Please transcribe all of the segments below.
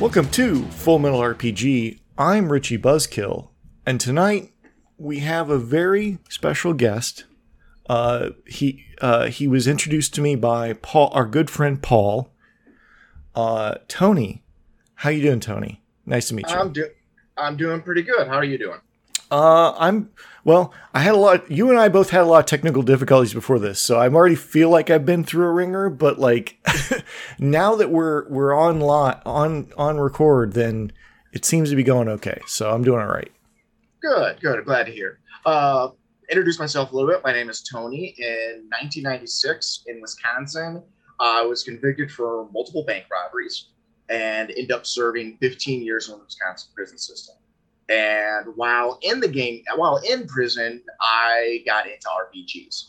Welcome to Full Metal RPG. I'm Richie Buzzkill, and tonight we have a very special guest. Uh, he uh, he was introduced to me by Paul, our good friend Paul. Uh, Tony, how you doing, Tony? Nice to meet you. I'm doing I'm doing pretty good. How are you doing? Uh, I'm well. I had a lot. You and I both had a lot of technical difficulties before this, so I already feel like I've been through a ringer. But like now that we're we're on lot on on record, then it seems to be going okay. So I'm doing all right. Good, good. I'm glad to hear. Uh, introduce myself a little bit. My name is Tony. In 1996, in Wisconsin, I was convicted for multiple bank robberies and end up serving 15 years in the Wisconsin prison system. And while in the game, while in prison, I got into RPGs,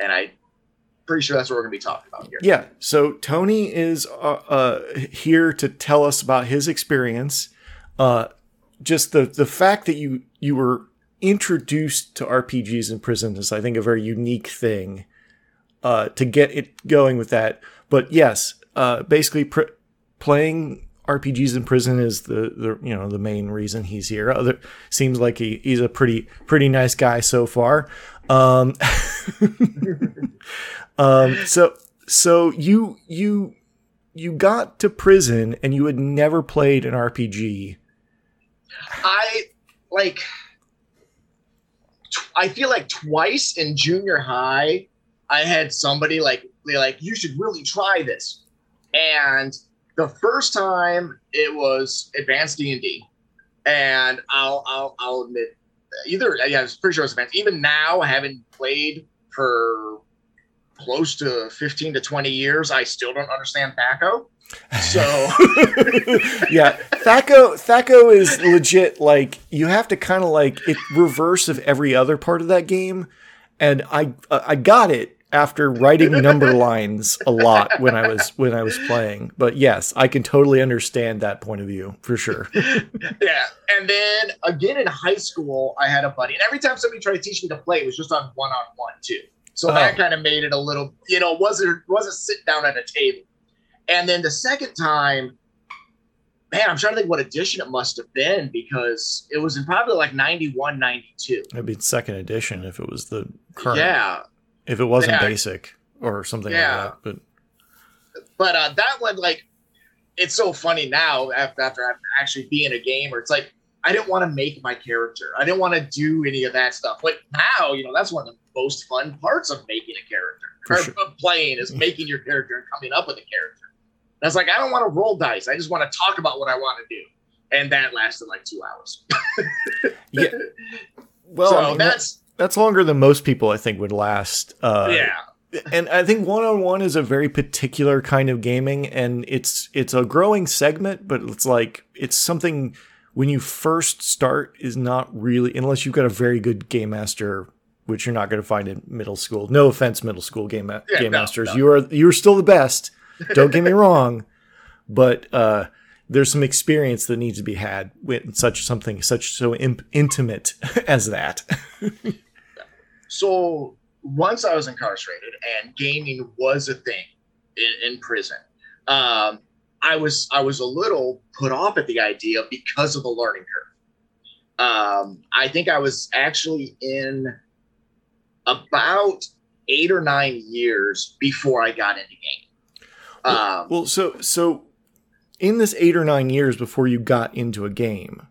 and I pretty sure that's what we're going to be talking about here. Yeah. So Tony is uh, uh, here to tell us about his experience. Uh, just the the fact that you you were introduced to RPGs in prison is, I think, a very unique thing uh, to get it going with that. But yes, uh, basically pr- playing RPGs in prison is the, the you know the main reason he's here. Other seems like he, he's a pretty pretty nice guy so far. Um, um, so so you you you got to prison and you had never played an RPG. I like. tw- I feel like twice in junior high, I had somebody like like you should really try this, and the first time it was advanced D and D, and I'll I'll I'll admit either yeah I was pretty sure it was advanced. Even now, having played for close to fifteen to twenty years, I still don't understand THAC0. So yeah, THAC0 THAC0 is legit. Like you have to kind of like it reverse of every other part of that game, and I uh, I got it after writing number lines a lot when I was when I was playing. But yes, I can totally understand that point of view for sure. yeah. And then again in high school, I had a buddy, and every time somebody tried to teach me to play, it was just on one on one too. So that Oh. kind of made it a little, you know, wasn't wasn't sit down at a table. And then the second time, man, I'm trying to think what edition it must have been because it was in probably like 91, 92. It'd be second edition if it was the current. Yeah. If it wasn't Yeah. basic or something Yeah. like that. But But uh, that one, like, it's so funny now after, after actually being a gamer. It's like, I didn't want to make my character. I didn't want to do any of that stuff. But now, you know, that's one of the most fun parts of making a character sure. playing is making your character and coming up with a character. That's like, I don't want to roll dice. I just want to talk about what I want to do. And that lasted like two hours. yeah. Well, so I mean, that- that's, that's longer than most people I think would last. Uh, yeah. and I think one on one is a very particular kind of gaming, and it's it's a growing segment, but it's like it's something when you first start is not really unless you've got a very good game master, which you're not going to find in middle school. No offense, middle school game ma- Yeah, game no, masters, no. you are you are still the best. Don't get me wrong, but uh, there's some experience that needs to be had with such something such so intimate as that. so once I was incarcerated and gaming was a thing in, in prison, um, I was I was a little put off at the idea because of the learning curve. Um, I think I was actually in about eight or nine years before I got into gaming. Um, Well, so so in this eight or nine years before you got into a game,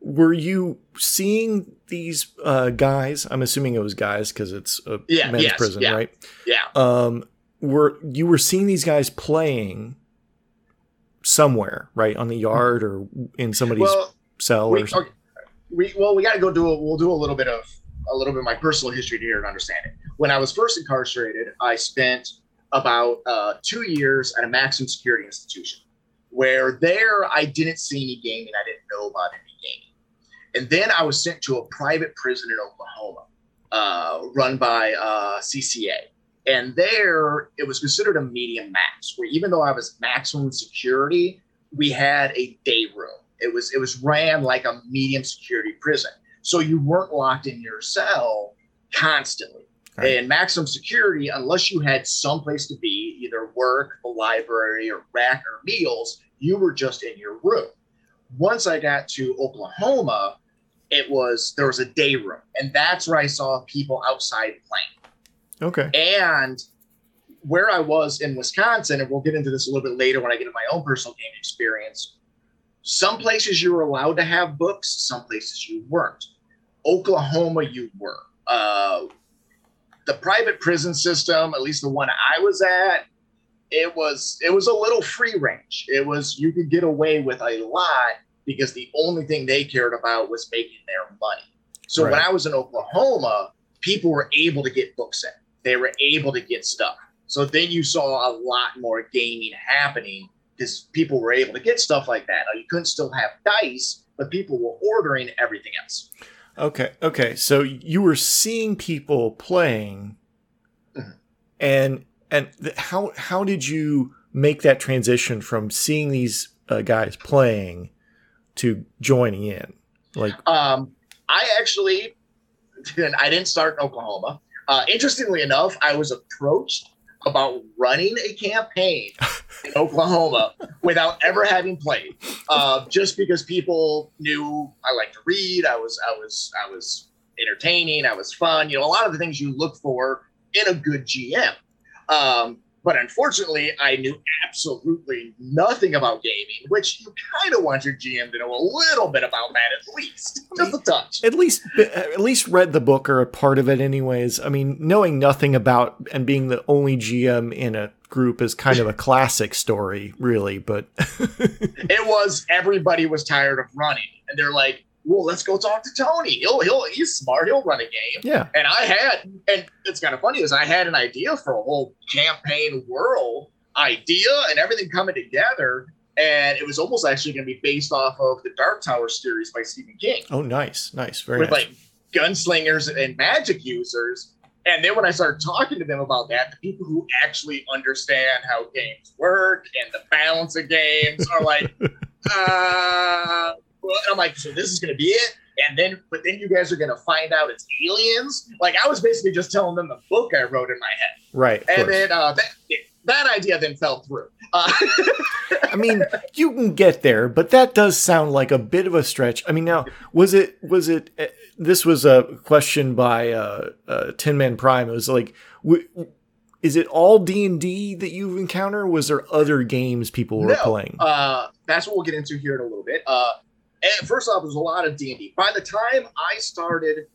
were you seeing these uh, guys? I'm assuming it was guys because it's a Yeah, men's yes, prison, yeah. right? yeah, Um, were you were seeing these guys playing somewhere, right, on the yard or in somebody's well, cell we, or something? okay, we well we got to go do a, we'll do a little bit of a little bit of my personal history here to understand it when i was first incarcerated i spent about uh, two years at a maximum security institution where there i didn't see any gaming i didn't know about any gaming and then i was sent to a private prison in oklahoma uh, run by uh, CCA. And there, it was considered a medium max, where even though I was maximum security, we had a day room. It was it was ran like a medium security prison, so you weren't locked in your cell constantly. Right. And maximum security, unless you had some place to be, either work, the library, or rack or meals, you were just in your room. Once I got to Oklahoma, it was there was a day room, and that's where I saw people outside playing. Okay. And where I was in Wisconsin, and we'll get into this a little bit later when I get into my own personal gaming experience. Some places you were allowed to have books, some places you weren't. Oklahoma, you were. Uh, the private prison system, at least the one I was at, it was it was a little free range. It was you could get away with a lot because the only thing they cared about was making their money. So right. when I was in Oklahoma, people were able to get books in. They were able to get stuff. So then you saw a lot more gaming happening because people were able to get stuff like that. Now you couldn't still have dice, but people were ordering everything else. Okay. Okay. So you were seeing people playing, mm-hmm. and and th- how how did you make that transition from seeing these uh, guys playing to joining in? Like, um, I actually, I didn't start in Oklahoma. Uh, interestingly enough, I was approached about running a campaign in Oklahoma without ever having played, uh, just because people knew I liked to read. I was, I was, I was entertaining. I was fun. You know, a lot of the things you look for in a good GM. Um, but unfortunately, I knew absolutely nothing about gaming, which you kind of want your GM to know a little bit about that at least, just a touch. At least, at least read the book or a part of it, anyways. I mean, knowing nothing about and being the only GM in a group is kind of a classic story, really. But it was everybody was tired of running, and they're like, well, let's go talk to Tony. He'll he'll he's smart. He'll run a game. Yeah. And I had, and it's kind of funny is I had an idea for a whole campaign world idea and everything coming together, and it was almost actually going to be based off of the Dark Tower series by Stephen King. Oh, nice, nice, very with nice. like gunslingers and magic users. And then when I started talking to them about that, the people who actually understand how games work and the balance of games are like, uh, and I'm like, so this is gonna be it. And then, but then you guys are gonna find out it's aliens. Like I was basically just telling them the book I wrote in my head. Right. And then uh, that that idea then fell through. Uh, I mean, you can get there, but that does sound like a bit of a stretch. I mean, now was it was it? Uh, this was a question by uh, uh, Tin Man Prime. It was like. W- is it all D and D that you encounter? Was there other games people were no, playing? Uh, that's what we'll get into here in a little bit. Uh, and first off, there's a lot of D and D. By the time I started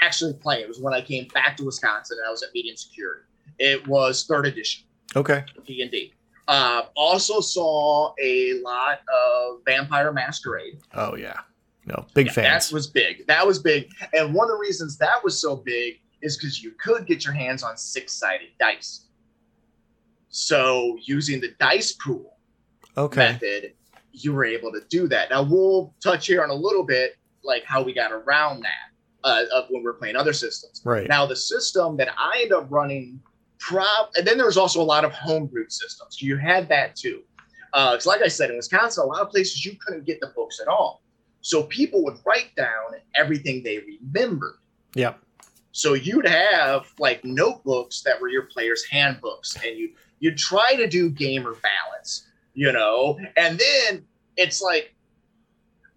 actually playing, it was when I came back to Wisconsin and I was at Medium Security. It was third edition. Okay. D and D. Uh, also saw a lot of Vampire Masquerade. Oh yeah, no big yeah, fans. That was big. That was big. And one of the reasons that was so big is because you could get your hands on six sided dice. So using the dice pool okay. method you were able to do that. Now we'll touch here on a little bit like how we got around that uh, of when we're playing other systems. Right. Now the system that I end up running, prob and then there was also a lot of homebrew systems. You had that too. Uh, like I said, in Wisconsin, a lot of places you couldn't get the books at all. So people would write down everything they remembered. Yeah. So you'd have like notebooks that were your players' handbooks, and you you'd try to do gamer balance you know? And then it's like,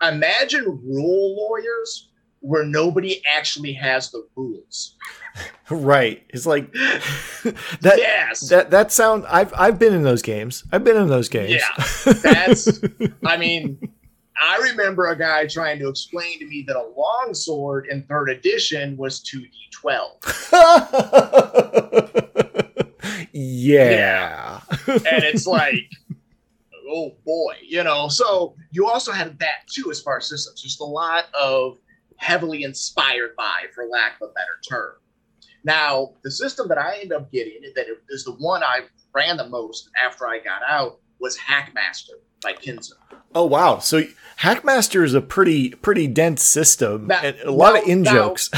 imagine rule lawyers where nobody actually has the rules. Right. It's like that. Yes. That that sound. I've I've been in those games. I've been in those games. Yeah. That's. I mean, I remember a guy trying to explain to me that a longsword in third edition was two d twelve. Yeah. And it's like oh boy, you know. So you also had that too as far as systems. Just a lot of heavily inspired by, for lack of a better term. Now, the system that I ended up getting that is the one I ran the most after I got out was Hackmaster by Kenzer. Oh wow! So Hackmaster is a pretty pretty dense system now, and a lot of in jokes.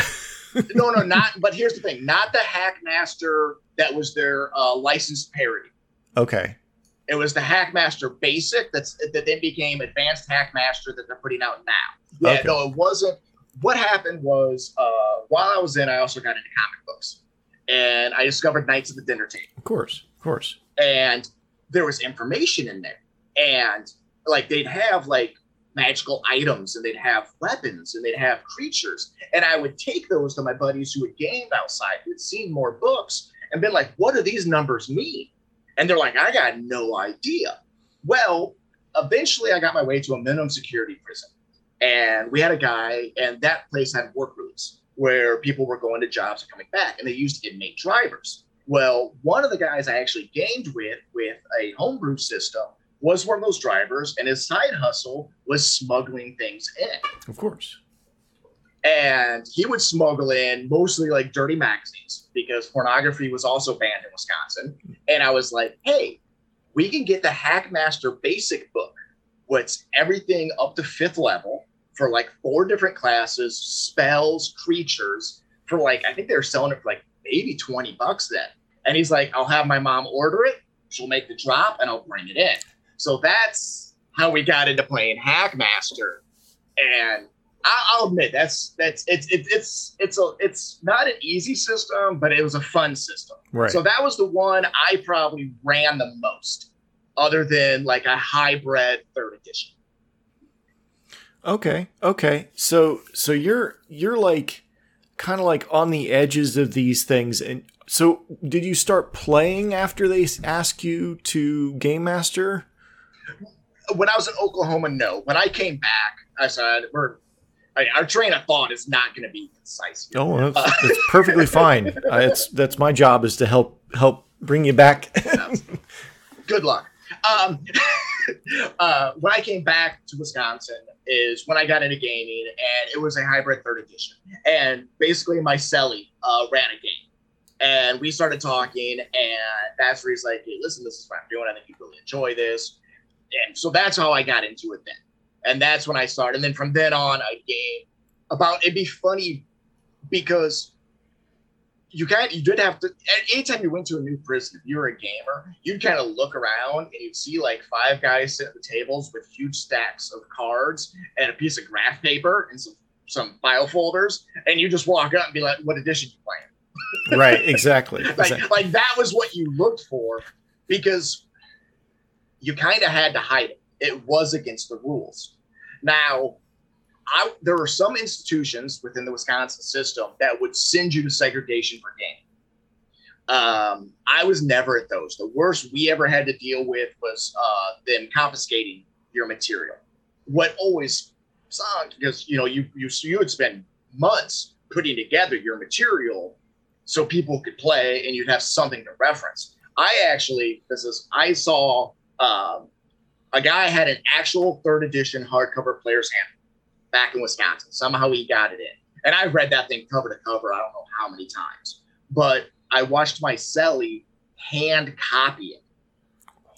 no, no, not. But here's the thing: not the Hackmaster that was their uh, licensed parody. Okay. It was the Hackmaster Basic that's that then became Advanced Hackmaster that they're putting out now. Yeah, Okay. no, it wasn't. What happened was uh, while I was in, I also got into comic books, and I discovered Knights of the Dinner Table. Of course. Of course. and there was information in there and like they'd have like magical items and they'd have weapons and they'd have creatures and i would take those to my buddies who had gamed outside who'd seen more books and been like what do these numbers mean and they're like i got no idea well eventually i got my way to a minimum security prison and we had a guy and that place had work rooms where people were going to jobs and coming back and they used inmate drivers well, one of the guys I actually gamed with with a homebrew system was one of those drivers, and his side hustle was smuggling things in. Of course. And he would smuggle in mostly like dirty magazines because pornography was also banned in Wisconsin. And I was like, hey, we can get the Hackmaster basic book, what's everything up to fifth level for like four different classes, spells, creatures, for like, I think they were selling it for like maybe 20 bucks then. And he's like, I'll have my mom order it. She'll make the drop and I'll bring it in. So that's how we got into playing Hackmaster. And I'll admit that's that's it's it's it's it's a it's not an easy system, but it was a fun system. Right. So that was the one I probably ran the most, other than like a hybrid third edition. Okay. Okay. So so you're you're like kind of like on the edges of these things and so did you start playing after they s- ask you to game master? When I was in Oklahoma, no. When I came back, I said we're I, our train of thought is not going to be concise. Here. Oh, that's, that's perfectly fine. Uh, it's that's my job is to help help bring you back. Good luck. Um, uh, when I came back to Wisconsin is when I got into gaming, and it was a hybrid third edition. And basically, my celly uh, ran a game, and we started talking, and that's where he's like, "Hey, listen, this is what I'm doing. I think you really enjoy this." And so that's how I got into it then, and that's when I started. And then from then on, I game about. It'd be funny because you kind you did have to anytime you went to a new prison if you were a gamer you'd kind of look around and you'd see like five guys sitting at the tables with huge stacks of cards and a piece of graph paper and some some file folders and you just walk up and be like what edition you playing right, exactly. like, exactly. like that was what you looked for because you kind of had to hide it it was against the rules now I, there are some institutions within the Wisconsin system that would send you to segregation for game. Um, I was never at those. The worst we ever had to deal with was uh, them confiscating your material. What always sucked because you know you you you would spend months putting together your material so people could play and you'd have something to reference. I actually this is I saw um, a guy had an actual third edition hardcover player's handbook back in Wisconsin. Somehow he got it in. And I read that thing cover to cover, I don't know how many times. But I watched my celly hand copy it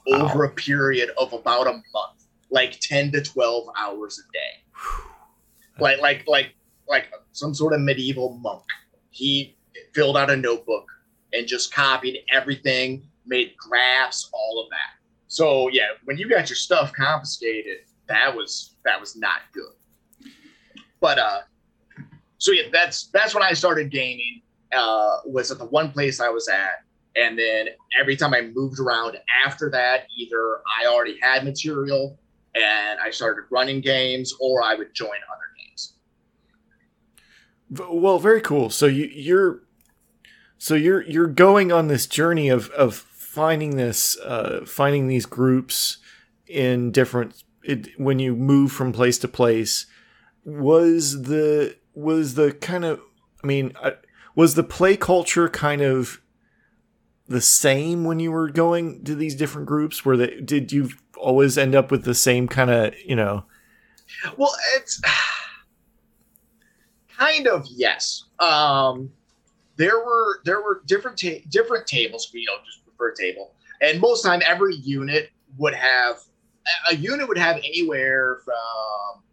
Wow. over a period of about a month, like 10 to 12 hours a day. Like like like like some sort of medieval monk. He filled out a notebook and just copied everything, made graphs, all of that. So yeah, when you got your stuff confiscated, that was that was not good. But uh so yeah that's that's when i started gaming uh was at the one place i was at. And then every time i moved around after that either i already had material and i started running games or i would join other games. Well, very cool. So you you're so you're you're going on this journey of of finding this uh finding these groups in different it, when you move from place to place was the was the kind of I mean I, was the play culture kind of the same when you were going to these different groups? Where they did you always end up with the same kind of you know? Well it's kind of yes. Um there were there were different ta- different tables you know just prefer table and most time every unit would have a- a unit would have anywhere from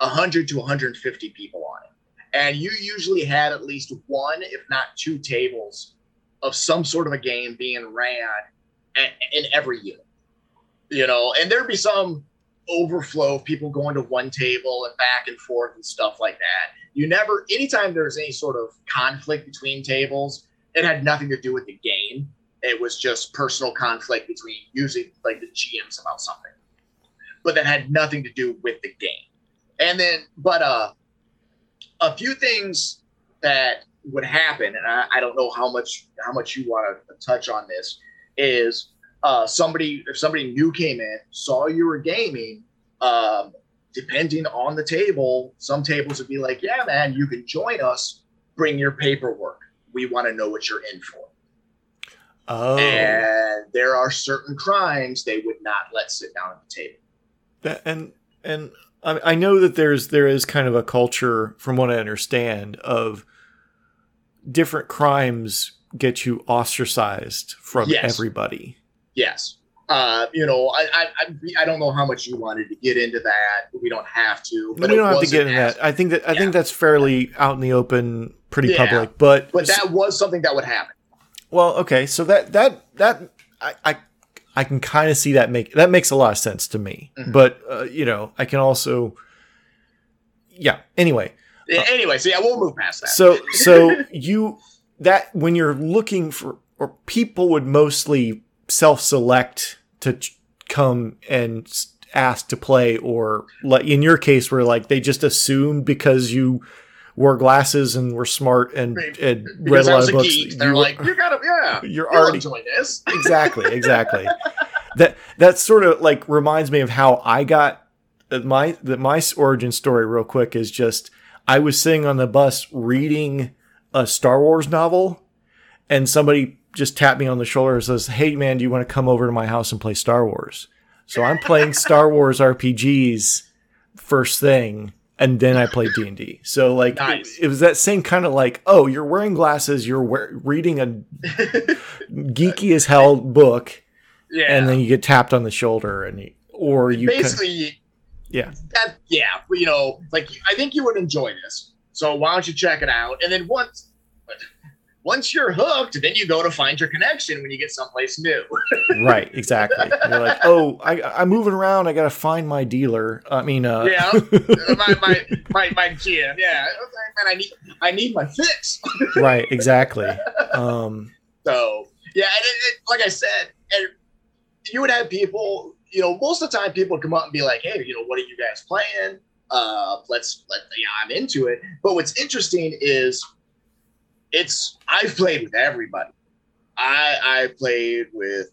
100 to 150 people on it and you usually had at least one, if not two tables of some sort of a game being ran at, in every unit. You know, and there'd be some overflow of people going to one table and back and forth and stuff like that. You never, anytime there's any sort of conflict between tables, it had nothing to do with the game. It was just personal conflict between using like the GMs about something, but that had nothing to do with the game. And then, but uh, a few things that would happen, and I, I don't know how much how much you want to touch on this, is uh, somebody if somebody new came in, saw you were gaming, um, depending on the table, some tables would be like, "Yeah, man, you can join us. Bring your paperwork. We want to know what you're in for." Oh, And there are certain crimes they would not let sit down at the table. That- and and I, I know that there's there is kind of a culture, from what I understand, of different crimes get you ostracized from Yes. everybody. Yes. Uh, you know, I, I I don't know how much you wanted to get into that. We don't have to. But we don't have to get into as- that. I think that I Yeah. think that's fairly out in the open, pretty Yeah. public. But But that was something that would happen. Well, okay, so that that that I I, I can kind of see that make that makes a lot of sense to me. Mhm. But uh, you know, I can also, yeah. Anyway, anyway, so yeah, we'll move past that. So so you that when you're looking for or people would mostly self-select to ch- come and ask to play or like in your case where like they just assumed because you wore glasses and were smart and, Right. and read a lot of books geek, they're you- like, you gotta, yeah, you're already enjoy this. exactly exactly that that sort of like reminds me of how i got my that my origin story real quick is just i was sitting on the bus reading a star wars novel and somebody just tapped me on the shoulder and says hey man do you want to come over to my house and play star wars so i'm playing star wars rpgs first thing and then i played d&d so like Nice. it, it was that same kind of like oh you're wearing glasses you're wear- reading a geeky as hell book Yeah, and then you get tapped on the shoulder and you, or you basically, yeah that, yeah, you know, like I think you would enjoy this. So why don't you check it out? And then once, once you're hooked, then you go to find your connection when you get someplace new. right exactly you're like oh I, i'm moving around i gotta find my dealer i mean uh Yeah, my my my my GM. Yeah, man, I need I need my fix. right exactly um So yeah, and it, it, like I said, and you would have people. You know, most of the time, people come up and be like, "Hey, you know, what are you guys playing? Uh, let's let yeah, I'm into it." But what's interesting is, it's I've played with everybody. I I played with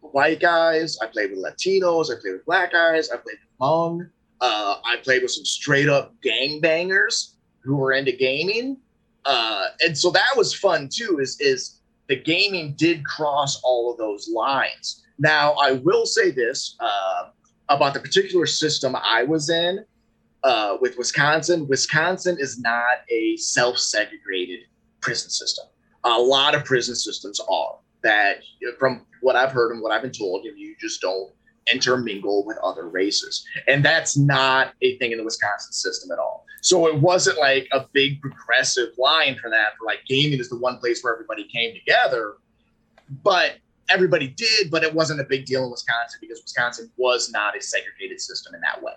white guys. I played with Latinos. I played with black guys. I played with Hmong. Uh, I played with some straight up gangbangers who were into gaming. Uh, and so that was fun too. Is is the gaming did cross all of those lines. Now, I will say this uh, about the particular system I was in uh, with Wisconsin. Wisconsin is not a self-segregated prison system. A lot of prison systems are that, from what I've heard and what I've been told, you, you just don't intermingle with other races, and that's not a thing in the Wisconsin system at all. So it wasn't like a big progressive line for that. For like gaming is the one place where everybody came together, but everybody did. But it wasn't a big deal in Wisconsin because Wisconsin was not a segregated system in that way.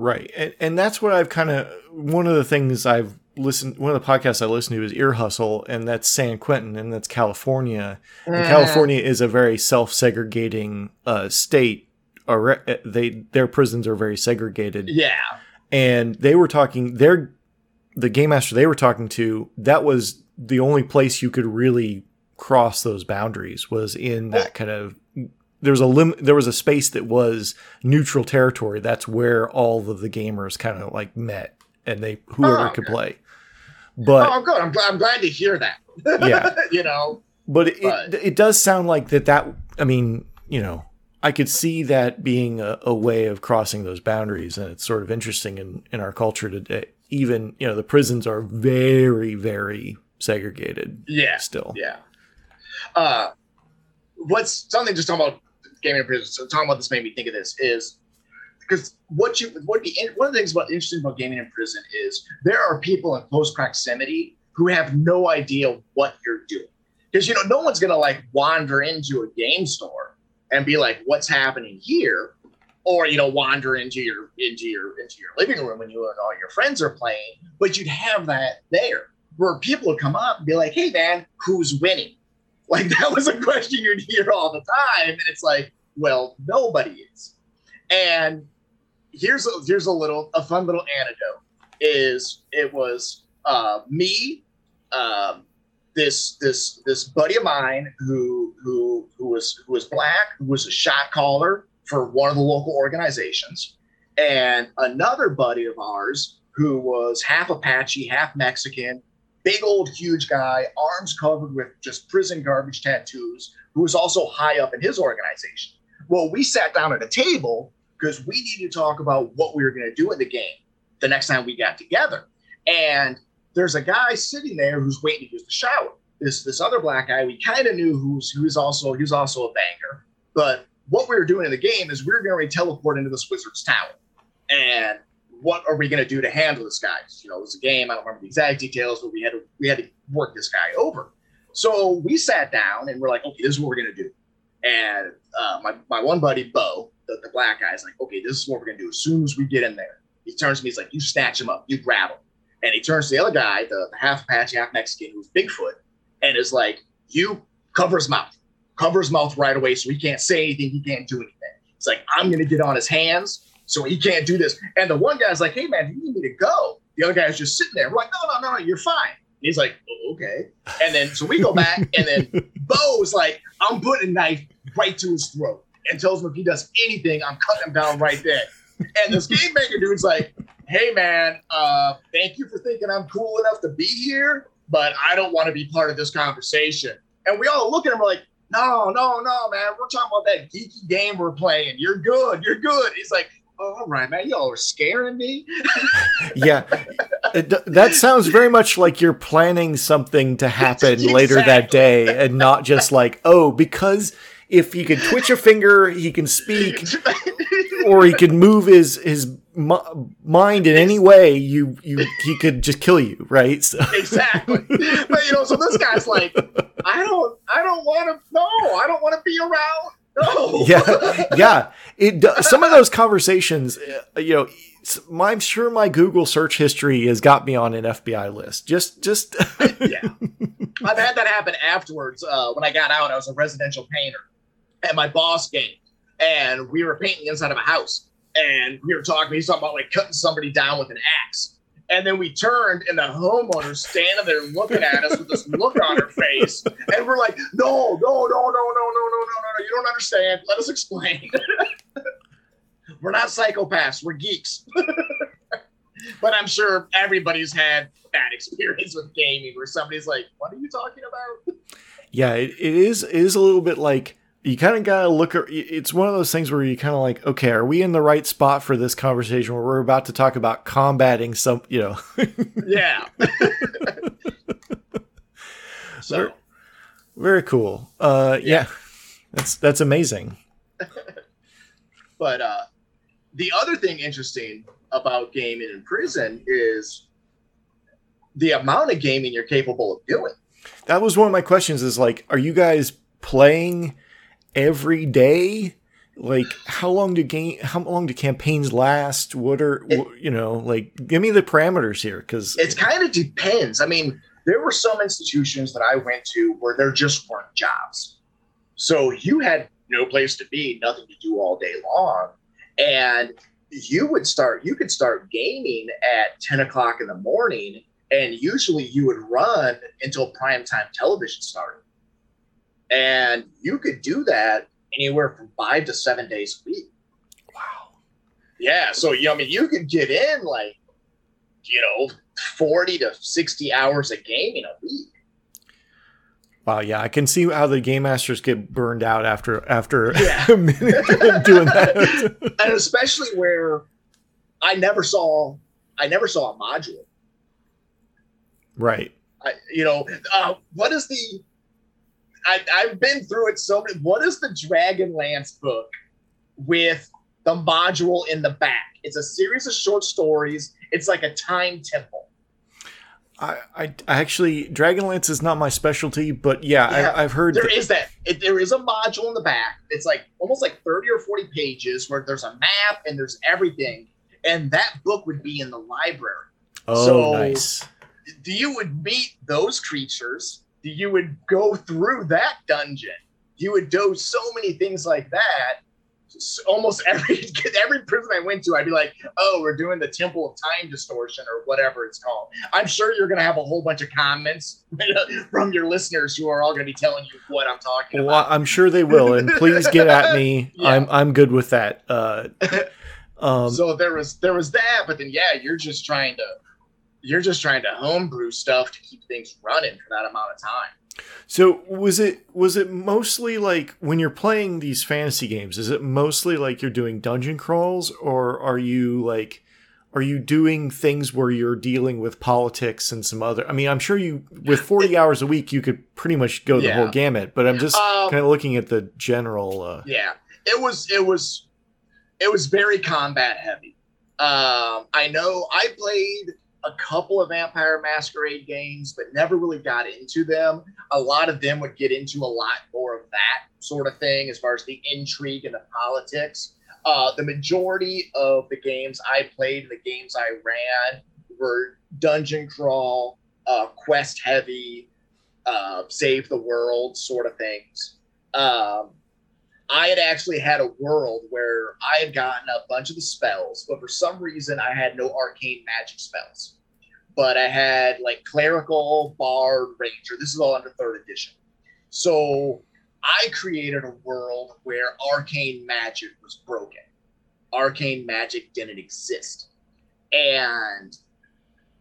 Right and, and that's what i've kind of one of the things i've listened one of the podcasts i listen to is ear hustle and that's san quentin and that's california Mm. And California is a very self-segregating uh, state. Or they their prisons are very segregated, Yeah, and they were talking. Their the game master they were talking to that was the only place you could really cross those boundaries was in that kind of. There was a lim- There was a space that was neutral territory. That's where all of the gamers kind of like met, and they whoever Oh, could play. But oh, good. I'm, glad- I'm glad to hear that. Yeah. you know, but it, But- it, it does sound like that that i mean you know i could see that being a, a way of crossing those boundaries and it's sort of interesting in, in our culture today even you know the prisons are very very segregated yeah, still yeah. Uh, what's something just talking about gaming in prison? So talking about this made me think of this is because what you what be one of the things about interesting about gaming in prison is there are people in close proximity who have no idea what you're doing because you know no one's gonna like wander into a game store and be like what's happening here or you know wander into your into your into your living room when you and all your friends are playing but you'd have that there where people would come up and be like hey man who's winning like that was a question you'd hear all the time and it's like well nobody is. And here's a here's a little a fun little anecdote is it was uh, me um, this this this buddy of mine who who who was who was black who was a shot caller for one of the local organizations and another buddy of ours who was half apache half mexican big old huge guy arms covered with just prison garbage tattoos who was also high up in his organization well we sat down at a table because we needed to talk about what we were going to do in the game the next time we got together and there's a guy sitting there who's waiting to use the shower. This this other black guy we kind of knew who's who's also he's also a banger. But what we were doing in the game is we were going to teleport into this wizard's tower. And what are we going to do to handle this guy? You know, it was a game. I don't remember the exact details, but we had to we had to work this guy over. So we sat down and we're like, okay, this is what we're going to do. And uh, my, my one buddy, Bo, the, the black guy, is like, okay, this is what we're going to do as soon as we get in there. He turns to me, he's like, you snatch him up, you grab him. And he turns to the other guy, the, the half Apache, half Mexican, who's Bigfoot, and is like, You cover his mouth, cover his mouth right away so he can't say anything, he can't do anything. It's like, I'm going to get on his hands so he can't do this. And the one guy's like, Hey, man, you need me to go. The other guy's just sitting there. We're like, No, no, no, no, you're fine. And he's like, oh, Okay. And then so we go back, and then Bo's like, I'm putting a knife right to his throat and tells him if he does anything, I'm cutting him down right there. And this game maker dude's like, hey man, uh, thank you for thinking I'm cool enough to be here, but I don't want to be part of this conversation. And we all look at him like, no, no, no, man, we're talking about that geeky game we're playing. You're good, you're good. He's like, all right, man, y'all are scaring me. yeah, it, that sounds very much like you're planning something to happen exactly. later that day, and not just like, oh, because if he can twitch a finger, he can speak, or he can move his his mind in any way. You you he could just kill you, right? So. Exactly. But you know, so this guy's like, I don't I don't want to. No, I don't want to be around. No. Yeah, yeah. It some of those conversations, uh, you know. I'm sure my Google search history has got me on an FBI list. Just, just yeah. I've had that happen afterwards. Uh, when I got out, I was a residential painter, and my boss came and we were painting inside of a house and we were talking he's talking about like cutting somebody down with an axe and then we turned and the homeowner's standing there looking at us with this look on her face. And we're like no no no no no no no no no no you don't understand. Let us explain. We're not psychopaths. We're geeks. But i'm sure everybody's had that experience with gaming where somebody's like what are you talking about? Yeah it, it is it is a little bit like you kind of got to look at it's one of those things where you kind of like okay are we in the right spot for this conversation where we're about to talk about combating some you know? Yeah. So. Very, very cool. Uh yeah. yeah. That's that's amazing. But uh the other thing interesting about gaming in prison is the amount of gaming you're capable of doing. That was one of my questions is like are you guys playing every day? Like how long do game how long do campaigns last? What are it, you know like give me the parameters here because it kind of depends. I mean, there were some institutions that I went to where there just weren't jobs, so you had no place to be, nothing to do all day long, and you would start you could start gaming at 10 o'clock in the morning and usually you would run until prime time television started and you could do that anywhere from five to seven days a week. Wow. Yeah. So, you I mean, you could get in like, you know, 40 to 60 hours of gaming a week. Wow, yeah, I can see how the game masters get burned out after after yeah. a minute doing that, and especially where I never saw I never saw a module. Right. I, you know, uh, what is the I, I've been through it so many. What is the Dragonlance book with the module in the back. It's a series of short stories. It's like a time temple. I, I, I actually Dragonlance is not my specialty, but yeah, Yeah, I, I've heard There that- is that. It, there is a module in the back. It's like almost like 30 or 40 pages where there's a map and there's everything. And that book would be in the library. oh so- nice. You would meet those creatures. You would go through that dungeon. You would do so many things like that. Almost every every prison I went to, I'd be like, "Oh, we're doing the Temple of Time Distortion or whatever it's called." I'm sure you're gonna have a whole bunch of comments from your listeners who are all gonna be telling you what I'm talking Well, about. I'm sure they will, and please get at me. Yeah. I'm I'm good with that. Uh, um, so there was there was that, but then yeah, you're just trying to you're just trying to homebrew stuff to keep things running for that amount of time. So was it was it mostly like when you're playing these fantasy games? Is it mostly like you're doing dungeon crawls, or are you like are you doing things where you're dealing with politics and some other? I mean, I'm sure you with 40 hours a week you could pretty much go the Yeah. whole gamut. But I'm just Um, kind of looking at the general. Uh, Yeah, it was it was it was very combat heavy. Um, I know I played a couple of Vampire Masquerade games, but never really got into them. A lot of them would get into a lot more of that sort of thing as far as the intrigue and the politics. Uh, the majority of the games I played, the games I ran, were dungeon crawl, uh, quest heavy, uh, save the world sort of things. Um, I had actually had a world where I had gotten a bunch of the spells, but for some reason I had no arcane magic spells. But I had like clerical, bard, ranger. This is all under third edition. So I created a world where arcane magic was broken. Arcane magic didn't exist. And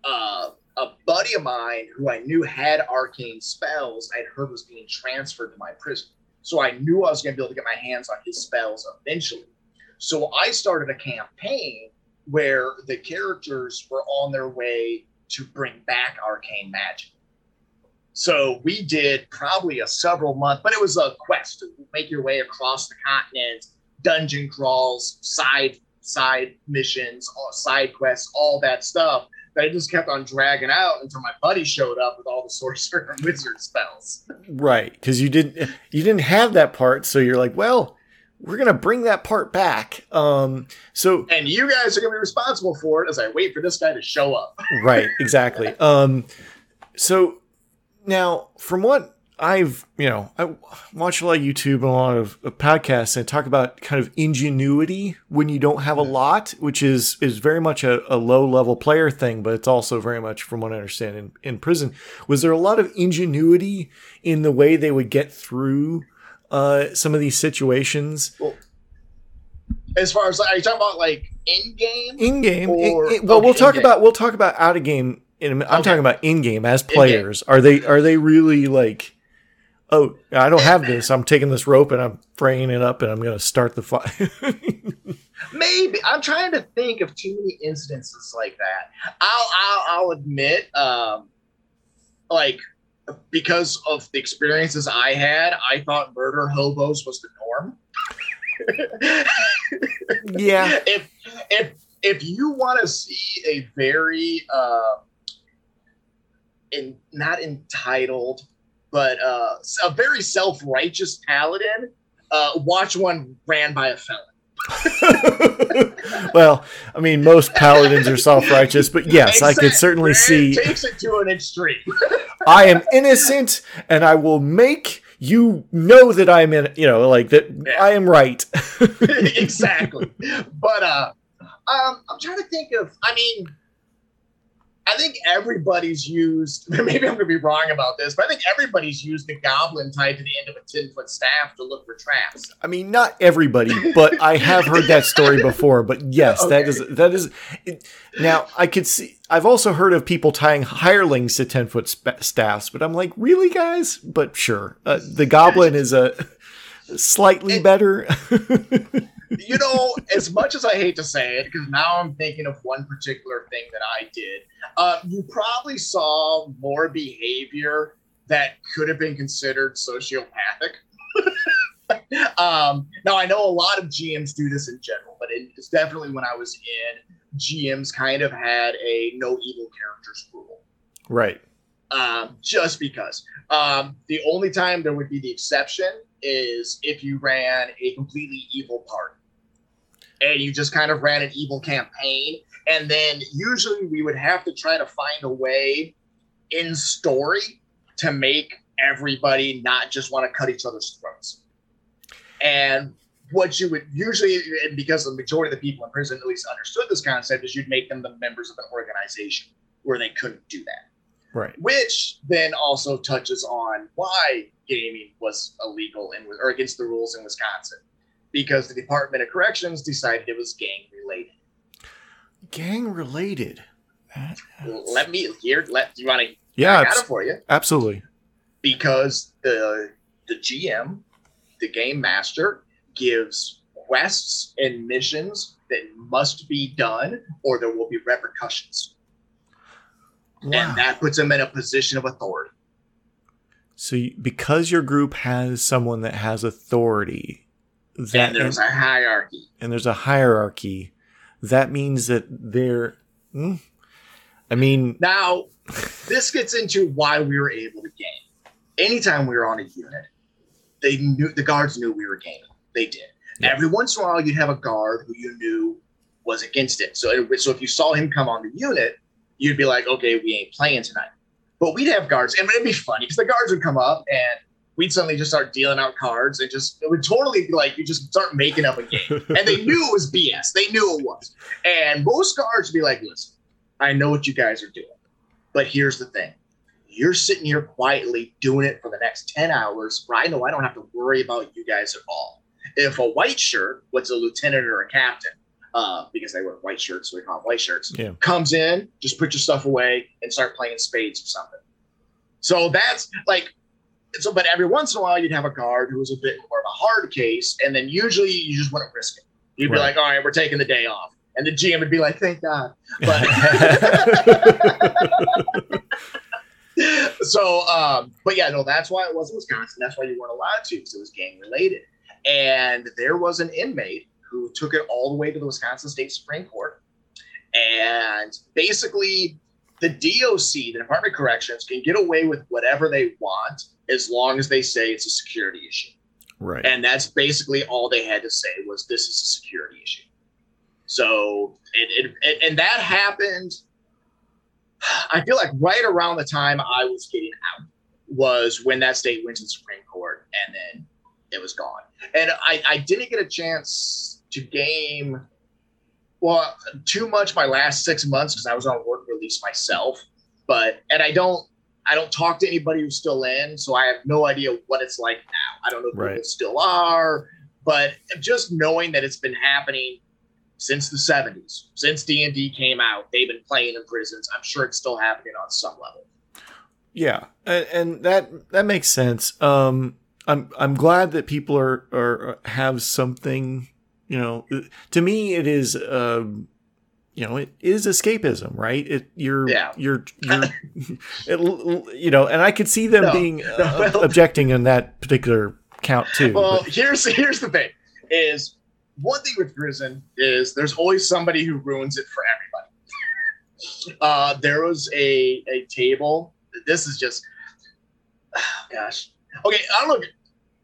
uh, a buddy of mine who I knew had arcane spells, I'd heard was being transferred to my prison. So I knew I was going to be able to get my hands on his spells eventually. So I started a campaign where the characters were on their way to bring back arcane magic. So we did probably a several month, but it was a quest to make your way across the continent, dungeon crawls, side side missions, side quests, all that stuff. I just kept on dragging out until my buddy showed up with all the sorcerer and wizard spells. right, because you didn't you didn't have that part, so you're like, well, we're gonna bring that part back. Um, so And you guys are going to be responsible for it as I wait for this guy to show up. right exactly um so now from what i've you know i watch a lot of youtube and a lot of podcasts and talk about kind of ingenuity when you don't have a lot which is is very much a, a low level player thing but it's also very much from what i understand in, in prison. Was there a lot of ingenuity in the way they would get through uh some of these situations? As far as, are you talking about like in game? in game Or- well we'll talk in-game. about we'll talk about out of game in i'm Okay. talking about in game as players. Are they are they really like oh i don't have this i'm taking this rope and i'm fraying it up and i'm going to start the fire. Maybe I'm trying to think of too many instances like that. I'll I'll, I'll admit, um, like because of the experiences I had, I thought murder hobos was the norm. yeah if if if you want to see a very uh in not entitled but uh a very self-righteous paladin uh watch one ran by a felon. Well i mean most paladins are self-righteous but yes i could certainly see takes it to an extreme. I am innocent and i will make you know that i'm in you know like that Yeah. i am right. Exactly. But uh um i'm trying to think of i mean I think everybody's used. Maybe I'm going to be wrong about this, but I think everybody's used the goblin tied to the end of a ten foot staff to look for traps. I mean, not everybody, but I have heard that story before. But yes, that Okay. is that is. It, now I could see. I've also heard of people tying hirelings to ten foot sp- staffs, but I'm like, really, guys? But sure, uh, the goblin is a slightly better. You know, as much as I hate to say it, because now I'm thinking of one particular thing that I did. Uh, you probably saw more behavior that could have been considered sociopathic. um, now I know a lot of GMs do this in general, but it's definitely when I was in, GMs kind of had a no evil characters rule. Right. Um, just because. Um, the only time there would be the exception is if you ran a completely evil party and you just kind of ran an evil campaign. And then usually we would have to try to find a way in story to make everybody not just want to cut each other's throats. And what you would usually, because the majority of the people in prison at least understood this concept, is you'd make them the members of an organization where they couldn't do that. Right. Which then also touches on why gaming was illegal and or against the rules in Wisconsin, because the Department of Corrections decided it was gang related. Gang related. Let me here. Let you want to? Yeah, I got it for you. Absolutely. Because the the GM, the game master, gives quests and missions that must be done, or there will be repercussions. Wow. And that puts them in a position of authority. So, you, because your group has someone that has authority, that, and there's and, a hierarchy, and there's a hierarchy, that means that they're. Hmm, I mean, now this gets into why we were able to game. Anytime we were on a unit, they knew the guards knew we were gaming. They did. Yeah. Every once in a while, you'd have a guard who you knew was against it. So, so if you saw him come on the unit, you'd be like, okay, we ain't playing tonight. But we'd have guards, and it'd be funny because the guards would come up and we'd suddenly just start dealing out cards and just it would totally be like you just start making up a game. and they knew it was BS. They knew it was. And most guards would be like, listen, I know what you guys are doing. But here's the thing. You're sitting here quietly doing it for the next 10 hours where I know I don't have to worry about you guys at all. If a white shirt, what's a lieutenant or a captain, uh, because they wear white shirts, so we call them white shirts. Yeah. Comes in, just put your stuff away and start playing spades or something. So that's like, so, but every once in a while you'd have a guard who was a bit more of a hard case, and then usually you just wouldn't risk it. You'd be like, all right, we're taking the day off. And the GM would be like, thank God. But so, um, but yeah, no, that's why it was Wisconsin. That's why you weren't allowed to because it was gang related. And there was an inmate who took it all the way to the Wisconsin State Supreme Court. And basically, the DOC, the Department of Corrections, can get away with whatever they want as long as they say it's a security issue. Right. And that's basically all they had to say was this is a security issue. So it, it, and that happened. I feel like right around the time I was getting out was when that state went to the Supreme Court, and then it was gone. And I, I didn't get a chance to game well too much my last six months because I was on work release myself. But and I don't I don't talk to anybody who's still in, so I have no idea what it's like now. I don't know if right. people still are, but just knowing that it's been happening since the 70s, since D and D came out, they've been playing in prisons. I'm sure it's still happening on some level. Yeah, and, and that that makes sense. Um, I'm I'm glad that people are are have something you know, to me, it is, um, you know, it is escapism, right? It you're yeah. you're you're, it, you know, and I could see them no, being no, uh, well, objecting in that particular count too. Well, but. here's here's the thing: is one thing with prison is there's always somebody who ruins it for everybody. uh, there was a a table. This is just, oh gosh. Okay, I don't know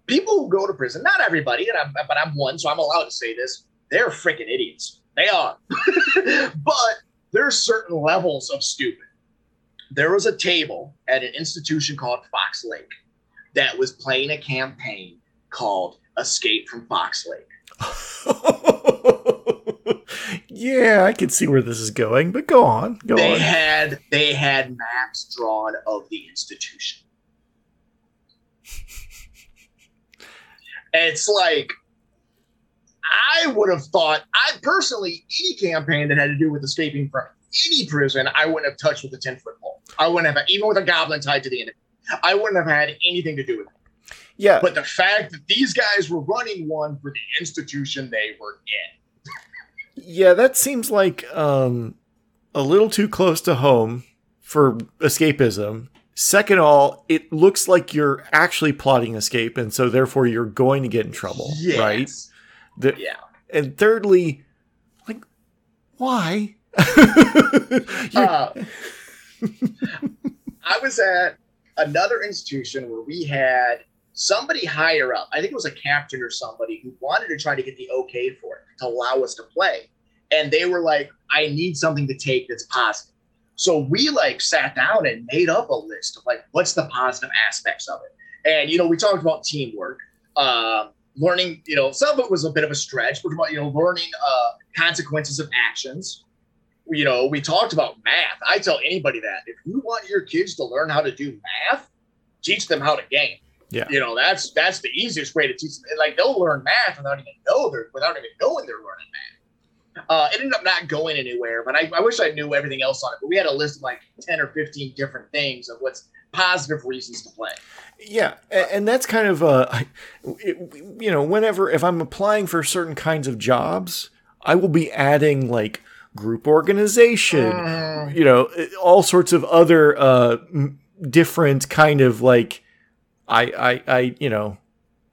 people who go to prison, not everybody, and I'm, but I'm one, so I'm allowed to say this. They're freaking idiots. They are. but there's certain levels of stupid. There was a table at an institution called Fox Lake that was playing a campaign called Escape from Fox Lake. yeah, I can see where this is going, but go on. Go they on. had they had maps drawn of the institution. it's like I would have thought, I personally, any campaign that had to do with escaping from any prison, I wouldn't have touched with a 10 foot pole. I wouldn't have, even with a goblin tied to the end, I wouldn't have had anything to do with it. Yeah. But the fact that these guys were running one for the institution they were in. yeah, that seems like um, a little too close to home for escapism. Second of all, it looks like you're actually plotting escape, and so therefore you're going to get in trouble, yes. right? The, yeah. And thirdly, like, Why? uh, I was at another institution where we had somebody higher up. I think it was a captain or somebody who wanted to try to get the okay for it to allow us to play. And they were like, I need something to take that's positive. So we like sat down and made up a list of like, what's the positive aspects of it? And, you know, we talked about teamwork, um, learning, you know, some of it was a bit of a stretch, but about, you know, learning uh, consequences of actions. You know, we talked about math. I tell anybody that if you want your kids to learn how to do math, teach them how to game. Yeah. You know, that's that's the easiest way to teach them. Like they'll learn math without even know they're without even knowing they're learning math. Uh, it ended up not going anywhere, but I, I wish I knew everything else on it. But we had a list of like 10 or 15 different things of what's positive reasons to play. Yeah, and that's kind of uh, you know, whenever if I'm applying for certain kinds of jobs, I will be adding like group organization, Mm. you know, all sorts of other uh, different kind of like I I I you know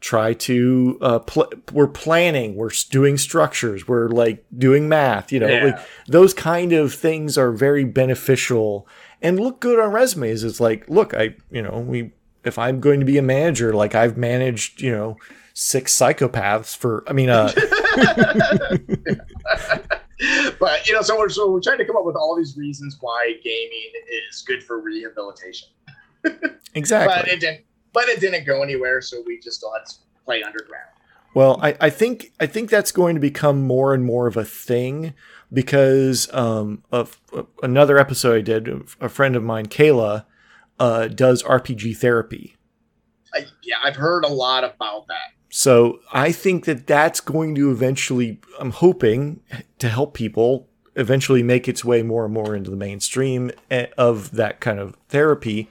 try to uh pl- we're planning we're doing structures we're like doing math you know Yeah. like those kind of things are very beneficial and look good on resumes it's like look i you know we if i'm going to be a manager like i've managed you know six psychopaths for i mean uh but you know, so we're so we're trying to come up with all these reasons why gaming is good for rehabilitation. exactly But it didn't. But it didn't go anywhere, so we just let play underground. Well, I, I think I think that's going to become more and more of a thing because um, of, of another episode I did, a friend of mine, Kayla, uh, does RPG therapy. I, yeah, I've heard a lot about that. So I think that that's going to eventually, I'm hoping to help people eventually make its way more and more into the mainstream eh, of that kind of therapy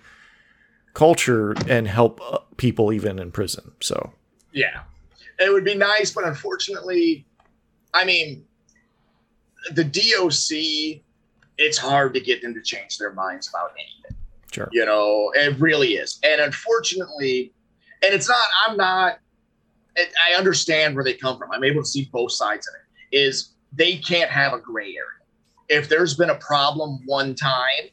culture and help uh, people even in prison. So Yeah, it would be nice, but unfortunately, I mean, the DOC. It's hard to get them to change their minds about anything. sure. You know, it really is. And unfortunately, and it's not, I'm not, I understand where they come from. I'm able to see both sides of it. Is they can't have a gray area. If there's been a problem one time,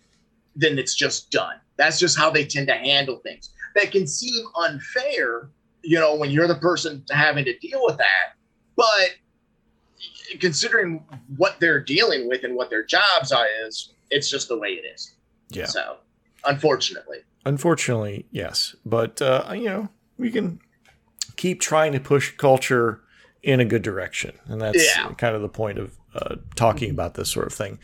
then it's just done. That's just how they tend to handle things. That can seem unfair, you know, when you're the person having to deal with that. But considering what they're dealing with and what their jobs are is, it's just the way it is. Yeah. So, unfortunately. Unfortunately, yes. But, uh, you know, we can keep trying to push culture in a good direction. And that's Yeah. kind of the point of uh, talking about this sort of thing.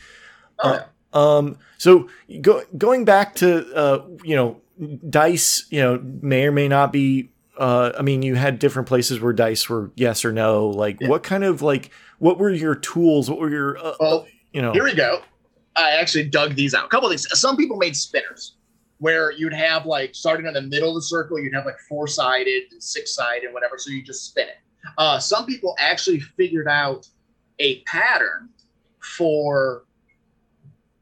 Oh, Uh, Um, so go, going back to, uh, you know, dice, you know, may or may not be, uh, I mean, you had different places where dice were yes or no. Like, Yeah. what kind of, like, what were your tools? What were your, uh, Well, you know, Here we go. I actually dug these out. A couple of these. Some people made spinners where you'd have like starting in the middle of the circle, you'd have like four sided and six sided, and whatever. So you just spin it. Uh, some people actually figured out a pattern for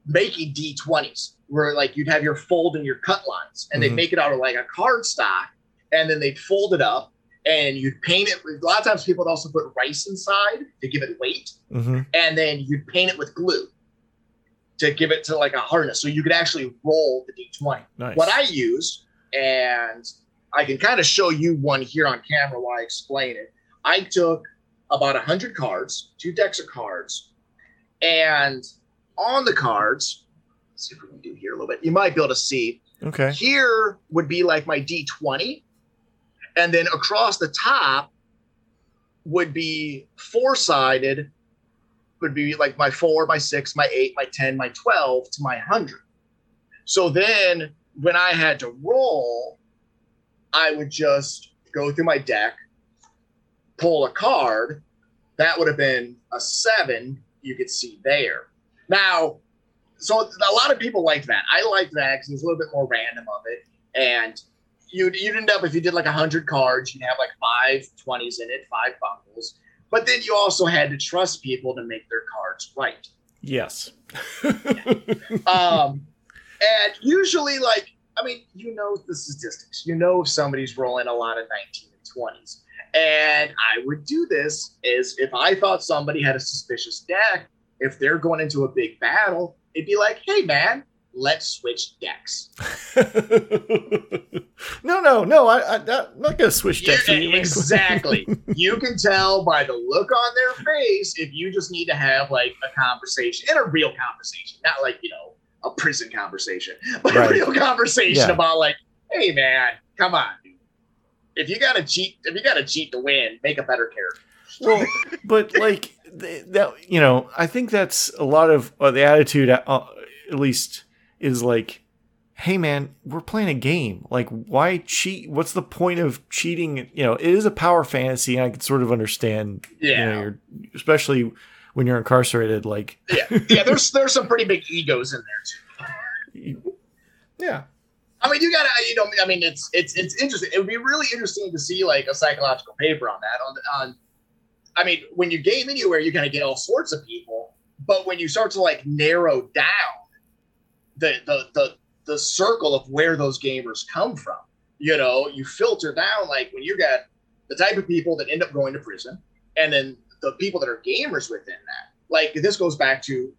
making D20s where like you'd have your fold and your cut lines and Mhm. they'd make it out of like a card stock and then they'd fold it up and you'd paint it. A lot of times people would also put rice inside to give it weight mhm. and then you'd paint it with glue to give it to like a hardness so you could actually roll the d20 nice. what i used, and i can kind of show you one here on camera while i explain it i took about 100 cards two decks of cards and on the cards. Let's see if we can do here a little bit. You might be able to see. Okay. here would be like my d20 and then across the top would be four sided would be like my four my six my eight my 10 my 12 to my 100 so then when i had to roll i would just go through my deck pull a card. That would have been a seven you could see there now so a lot of people liked that. I liked that because it was a little bit more random of it. And you'd, you'd end up if you did like 100 cards you'd have like five 20s in it five bundles. But then you also had to trust people to make their cards right. Yes. um, and usually like i mean you know the statistics. You know if somebody's rolling a lot of 19 and 20s and i would do this is if i thought somebody had a suspicious deck if they're going into a big battle, it'd be like, hey man, let's switch decks. no, no, no. I, I, I'm not gonna switch decks. Yeah, exactly. you can tell by the look on their face if you just need to have like a conversation and a real conversation, not like you know a prison conversation, but Right. a real conversation Yeah. about like, hey man, come on, dude. If you gotta cheat, if you gotta cheat to win, make a better character. well, but like that, you know, I think that's a lot of uh, the attitude. Uh, at least is like, hey man, we're playing a game. Like, why cheat? What's the point of cheating? You know, it is a power fantasy. And I can sort of understand. You Yeah. know, you're, especially when you're incarcerated. Like, yeah, yeah. There's there's some pretty big egos in there too. yeah, I mean, you gotta, you know, I mean, it's it's it's interesting. It would be really interesting to see like a psychological paper on that. On on, I mean, when you game anywhere, you're gonna get all sorts of people, but when you start to like narrow down the the the the circle of where those gamers come from, you know, you filter down like when you got the type of people that end up going to prison, and then the people that are gamers within that. Like this goes back to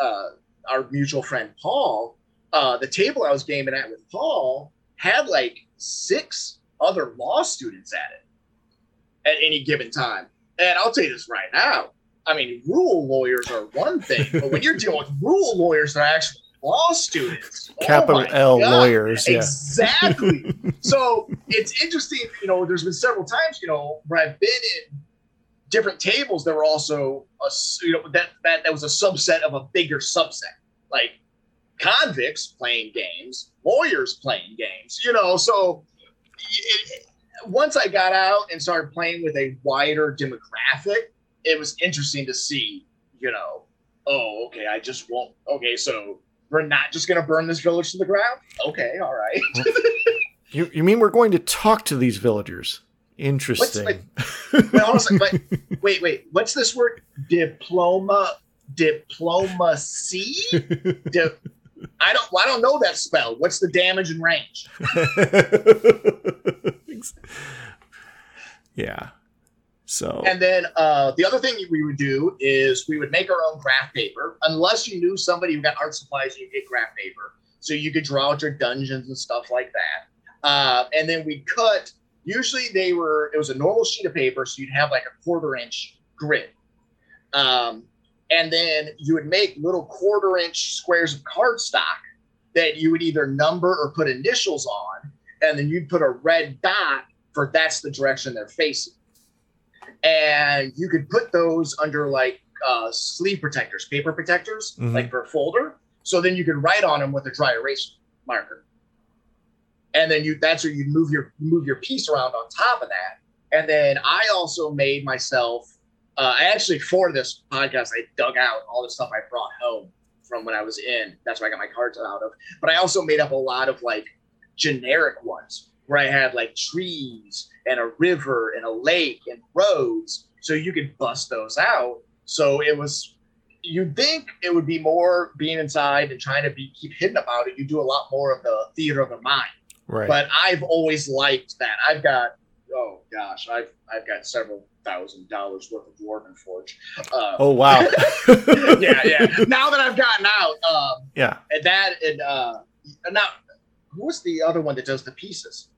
uh, our mutual friend Paul uh, the table I was gaming at with Paul had like six other law students at it at any given time. And I'll tell you this right now. I mean, rule lawyers are one thing, but when you're dealing with rule lawyers that are actually law students, oh capital my L God. lawyers. Yeah, Exactly. so it's interesting, you know, there's been several times, you know, where I've been in different tables that were also a, you know, that, that, that was a subset of a bigger subset. Like convicts playing games, lawyers playing games, you know. So it, once I got out and started playing with a wider demographic, it was interesting to see, you know, oh, okay, I just won't. Okay, so we're not just going to burn this village to the ground? Okay, all right. you, you mean we're going to talk to these villagers? Interesting. like- But honestly, but wait, wait, what's this word? Diploma, diplomacy? Di- I don't, I don't know that spell. What's the damage and range? yeah. So And then uh, the other thing we would do is we would make our own graph paper, unless you knew somebody who got art supplies, you get graph paper, so you could draw out your dungeons and stuff like that. Uh, and then we cut. Usually they were it was a normal sheet of paper, so you'd have like a quarter inch grid, um, and then you would make little quarter inch squares of cardstock that you would either number or put initials on, and then you'd put a red dot for that's the direction they're facing and you could put those under like uh, sleeve protectors, paper protectors, Mhm. like for a folder. So then you could write on them with a dry erase marker, and then you that's where you move your move your piece around on top of that. And then I also made myself. Uh, I actually for this podcast I dug out all the stuff I brought home from when I was in. That's where I got my cards out of. But I also made up a lot of like generic ones where I had like trees and a river and a lake and roads. So you could bust those out. So it was, you'd think it would be more being inside and trying to be keep hidden about it. You do a lot more of the theater of the mind. right. But I've always liked that. I've got, oh gosh, I've I've got several thousand dollars worth of Dwarven Forge. Uh, oh wow. yeah, yeah. Now that I've gotten out, um, yeah. and that and uh now who was the other one that does the pieces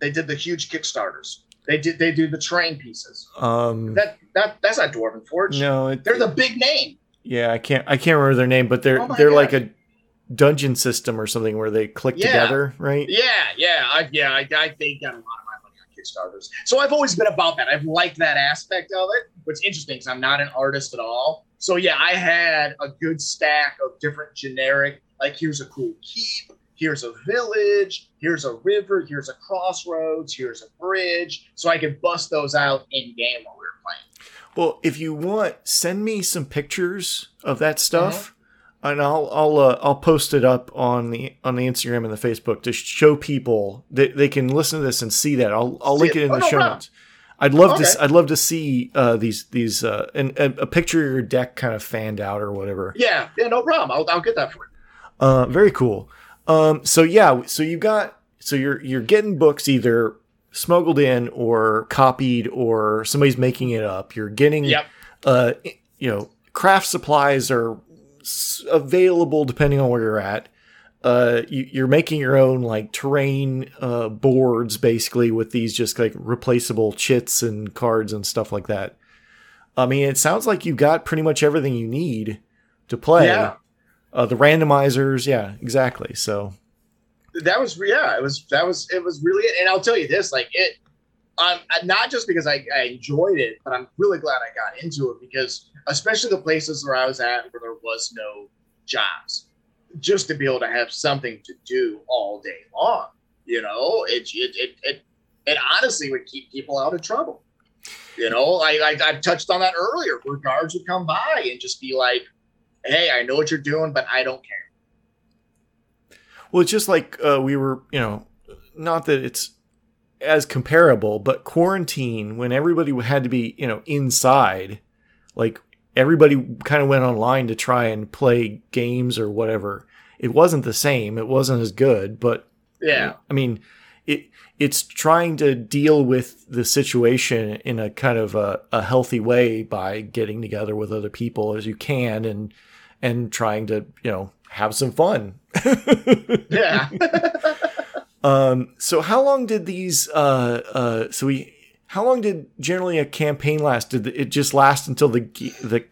they did the huge kickstarters they did they do the train pieces Um. that that that's not dwarven forge no. It, they're the big name yeah. I can't. I can't remember their name, but they're Oh they're God. like a dungeon system or something where they click Yeah. together, right? yeah yeah i yeah I, I they got a lot of my money on kickstarters so i've always been about that i've liked that aspect of it what's interesting because i'm not an artist at all so yeah i had a good stack of different generic like here's a cool keep here's a village here's a river here's a crossroads here's a bridge so i could bust those out in game while we were playing Well, if you want, send me some pictures of that stuff, Uh-huh. and I'll I'll uh, I'll post it up on the on the Instagram and the Facebook to show people that they can listen to this and see that. I'll I'll See link it. it in Oh, the no show problem. notes. I'd love to Okay. s- I'd love to see uh, these these uh, and, and a picture of your deck kind of fanned out or whatever. yeah yeah no problem i'll, I'll get that for you Uh, very cool. Um, so yeah, so you've got so you're you're getting books either smuggled in or copied or somebody's making it up. You're getting yep uh, you know, craft supplies are s- available depending on where you're at. Uh, you, you're making your own like terrain uh, boards basically with these just like replaceable chits and cards and stuff like that. I mean, it sounds like you've got pretty much everything you need to play. Yeah. Uh, the randomizers, yeah, exactly. So that was yeah it was that was it was really it. and i'll tell you this like it um not just because I, I enjoyed it but i'm really glad i got into it because especially the places where i was at where there was no jobs just to be able to have something to do all day long you know it it it, it, it honestly would keep people out of trouble you know I, I i touched on that earlier where guards would come by and just be like hey i know what you're doing but i don't care Well, it's just like uh, we were, you know, not that it's as comparable, but quarantine when everybody had to be, you know, inside, like everybody kind of went online to try and play games or whatever. It wasn't the same. It wasn't as good, but yeah I mean, it it's trying to deal with the situation in a kind of a, a healthy way by getting together with other people as you can and and trying to, you know, have some fun. yeah Um, so how long did these, uh, uh, so we, how long did generally a campaign last? Did it just last until the, the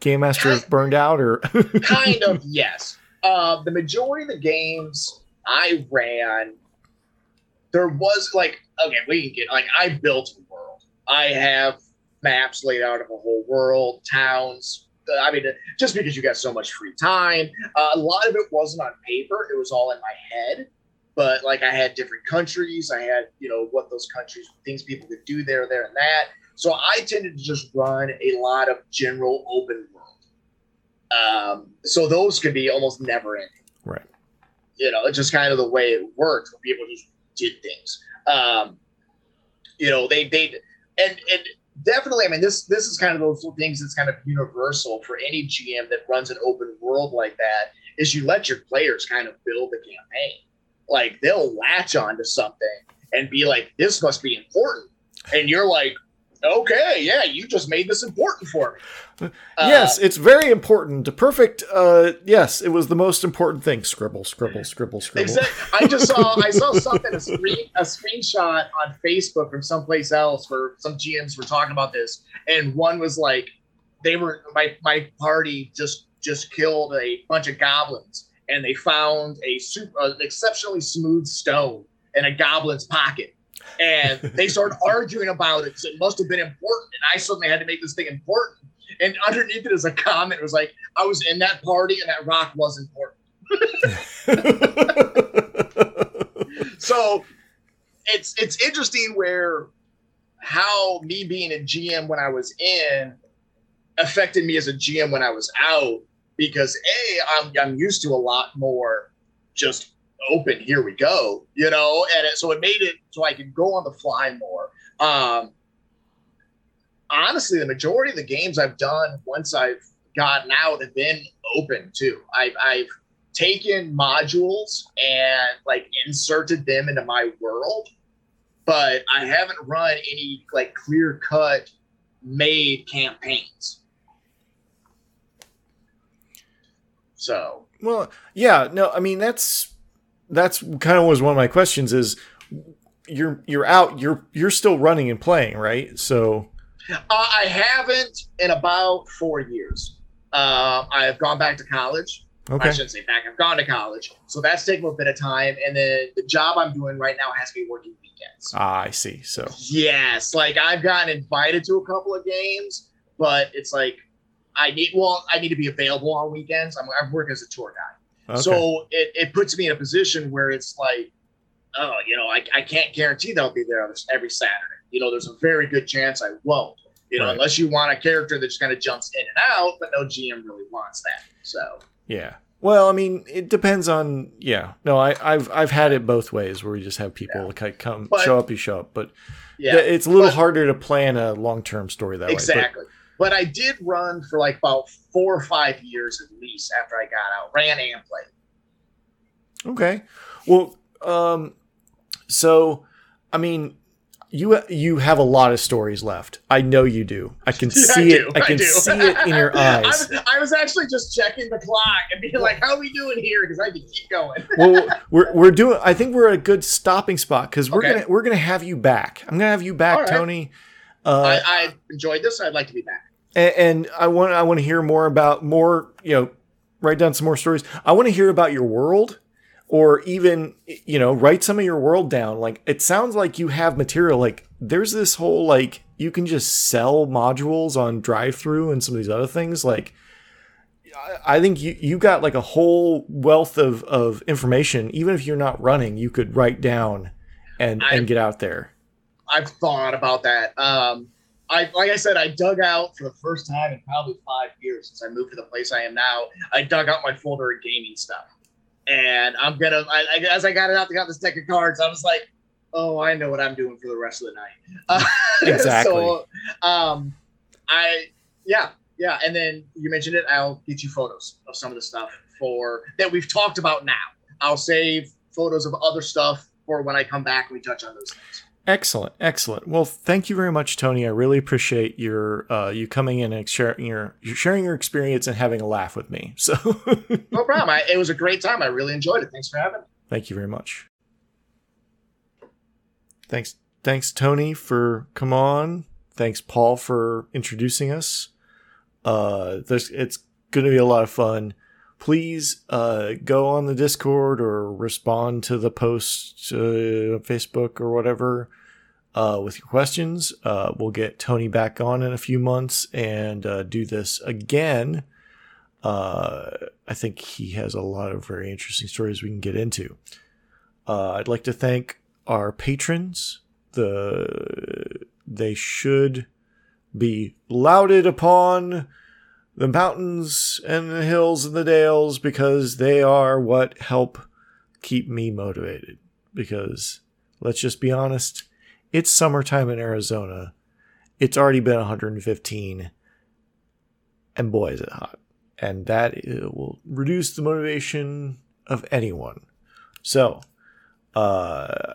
game master burned out or? kind of yes uh, the majority of the games i ran there was like okay we can get like i built a world i have maps laid out of a whole world towns i mean just because you got so much free time uh, a lot of it wasn't on paper it was all in my head but like i had different countries i had you know what those countries things people could do there there and that so i tended to just run a lot of general open world um, so those could be almost never ending. right. You know, it's just kind of the way it worked when people just did things. Um, you know, they they and and definitely, I mean, this this is kind of those things that's kind of universal for any GM that runs an open world like that. Is you let your players kind of build the campaign. Like they'll latch onto something and be like, "This must be important," and you're like, "Okay, yeah, you just made this important for me." Uh, yes, it's very important. Perfect, uh, yes, it was the most important thing. Scribble, scribble, scribble, scribble. Exactly. I just saw I saw something a screen a screenshot on Facebook from someplace else where some GMs were talking about this, and one was like, they were my my party just just killed a bunch of goblins, and they found a super an exceptionally smooth stone in a goblin's pocket. And they started arguing about it because it must have been important. And I suddenly had to make this thing important. And underneath it is a comment. It was like, I was in that party and that rock was important. so it's it's interesting where how me being a GM when I was in affected me as a GM when I was out because a I'm I'm used to a lot more just open here we go you know? And it, so it made it so I could go on the fly more. Um honestly the majority of the games I've done once I've gotten out have been open too. I've I've taken modules and like inserted them into my world but i haven't run any like clear cut made campaigns. So. Well, yeah, no, I mean that's that's kind of was one of my questions. Is you're you're out, you're you're still running and playing, right? So uh, i haven't in about four years uh, i've gone back to college okay, I shouldn't say back. I've gone to college, so that's taken a bit of time. And then the job I'm doing right now has me working weekends. ah, I see. So Yes, like I've gotten invited to a couple of games, but it's like I need. Well, I need to be available on weekends. I'm, I'm working as a tour guide, okay. so it, it puts me in a position where it's like, oh, you know, I, I can't guarantee that I'll be there every Saturday. You know, there's a very good chance I won't. You know, Right. unless you want a character that just kind of jumps in and out, but no GM really wants that. So. Yeah. Well, I mean, it depends on. Yeah. No, I, I've I've had it both ways where we just have people Yeah. like come But- show up, you show up, but Yeah, it's a little but- harder to plan a long term story that way. exactly. But I did run for like about four or five years at least after I got out. Ran and played. Okay. Well, um, so I mean, you you have a lot of stories left. I know you do. I can Yeah, see I it. I can do. see it in your I eyes. was, I was actually just checking the clock and being like, "How are we doing here?" Because I could keep going. well, we're we're doing. I think we're at a good stopping spot because we're Okay. gonna we're gonna have you back. I'm gonna have you back, right. Tony. Uh, I, I enjoyed this. I'd like to be back. and, and I want I want to hear more about more. You know, write down some more stories. I want to hear about your world, or even you know, write some of your world down. Like it sounds like you have material. Like there's this whole like you can just sell modules on DriveThru and some of these other things. Like I- I think you you got like a whole wealth of of information. Even if you're not running, you could write down and I- and get out there. I've thought about that. Um, I like I said, I dug out for the first time in probably five years since I moved to the place I am now. I dug out my folder of gaming stuff, and I'm gonna. I, I, as I got it out, I got this deck of cards. I was like, "Oh, I know what I'm doing for the rest of the night." Uh, Exactly. so, um, I yeah yeah, and then you mentioned it. I'll get you photos of some of the stuff for that we've talked about now. I'll save photos of other stuff for when I come back and we touch on those things. Excellent, excellent. Well, thank you very much, Tony. I really appreciate your uh, you coming in and sharing your sharing your experience and having a laugh with me. So, No problem. I, it was a great time. I really enjoyed it. Thanks for having me. thank you very much. Thanks, thanks, Tony, for come on. Thanks, Paul, for introducing us. Uh, there's it's going to be a lot of fun. Please uh, go on the Discord or respond to the post uh, Facebook or whatever uh, with your questions. Uh, we'll get Tony back on in a few months and uh, do this again. Uh, I think he has a lot of very interesting stories we can get into. I'd like to thank our patrons. The they should be lauded upon the mountains and the hills and the dales because they are what help keep me motivated. Because let's just be honest, it's summertime in Arizona. It's already been 115, and boy, is it hot. And that uh, will reduce the motivation of anyone. So, uh,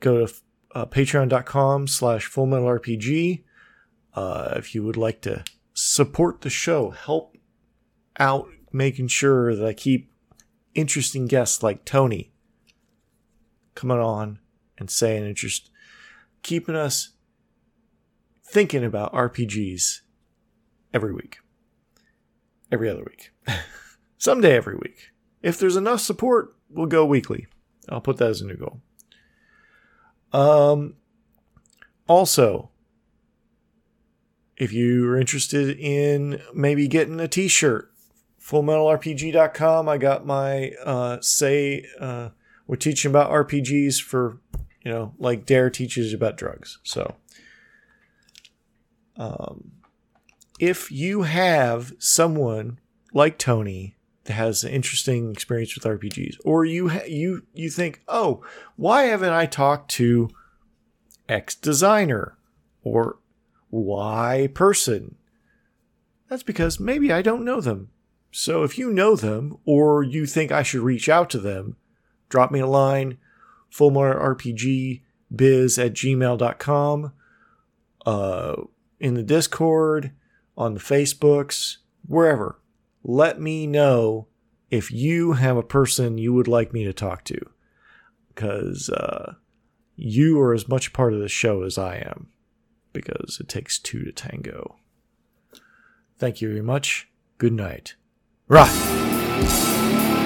go to uh, patreon.com slash fullmetalrpg uh, if you would like to support the show, help out making sure that I keep interesting guests like Tony coming on and saying interest, keeping us thinking about RPGs every week, every other week, someday every week. If there's enough support, we'll go weekly. I'll put that as a new goal. Um, also, if you're interested in maybe getting a t-shirt, fullmetalrpg.com. I got my uh, say uh, we're teaching about RPGs for you know like DARE teaches about drugs. So, um, if you have someone like Tony that has an interesting experience with RPGs, or you ha- you you think, oh, why haven't I talked to X designer or Y person? That's because maybe I don't know them. So if you know them or you think I should reach out to them, drop me a line, fullmetalrpgbiz at gmail.com, uh, in the Discord, on the Facebooks, wherever. Let me know if you have a person you would like me to talk to. Because uh, you are as much part of the show as I am. Because it takes two to tango. Thank you very much. Good night. Right.